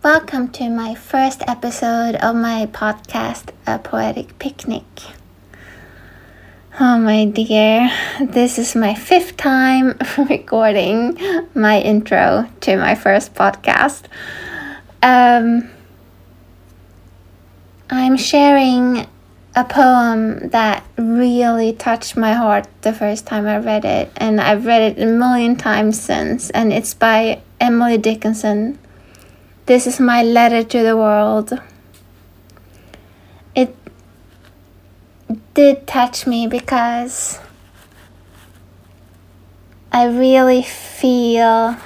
Welcome to my first episode of my podcast, A Poetic Picnic. Oh my dear, this is my fifth time recording my intro to my first podcast. Um, I'm sharing a poem that really touched my heart the first time I read it, and I've read it a million times since, and it's by Emily Dickinson. This is my letter to the world. It did touch me because I really feel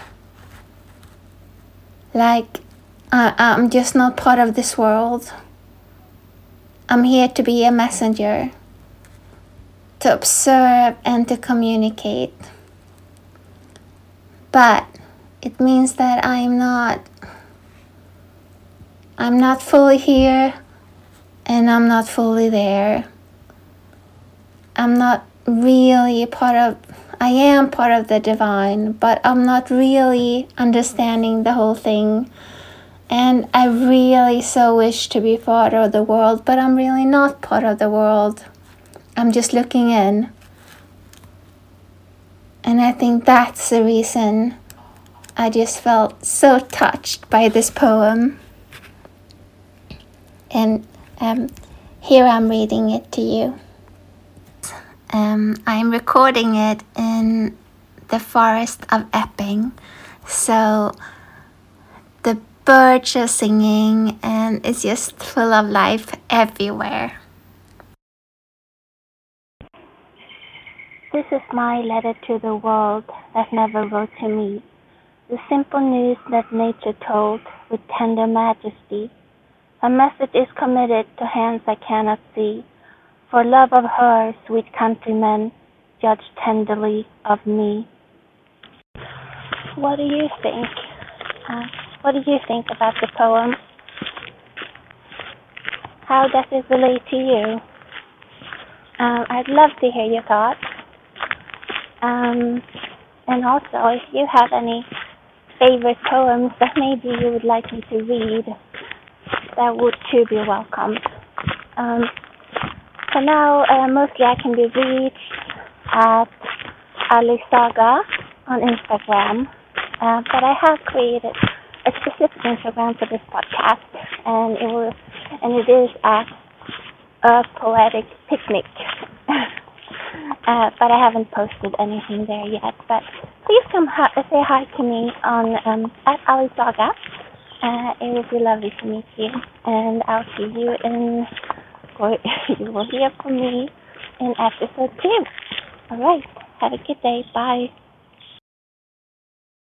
like I'm just not part of this world. I'm here to be a messenger, to observe and to communicate. But it means that I'm not I'm not fully here and I'm not fully there. I'm not really part of, I am part of the divine, but I'm not really understanding the whole thing. And I really so wish to be part of the world, but I'm really not part of the world. I'm just looking in. And I think that's the reason I just felt so touched by this poem and um, here I'm reading it to you. Um, I'm recording it in the forest of Epping, so the birds are singing and it's just full of life everywhere. This is my letter to the world that never wrote to me, the simple news that nature told with tender majesty a message is committed to hands I cannot see. For love of her, sweet countrymen, judge tenderly of me. What do you think? Uh, what do you think about the poem? How does it relate to you? Um, I'd love to hear your thoughts. Um, and also, if you have any favorite poems that maybe you would like me to read, that would too be welcome. Um, for now, uh, mostly I can be reached at Alice Saga on Instagram, uh, but I have created a specific Instagram for this podcast, and it will, and it is at a poetic picnic. uh, but I haven't posted anything there yet. But please come ha- say hi to me on um, at Alice Saga uh, it would be lovely to meet you, and I'll see you in, or you will hear from me in episode two. All right, have a good day. Bye.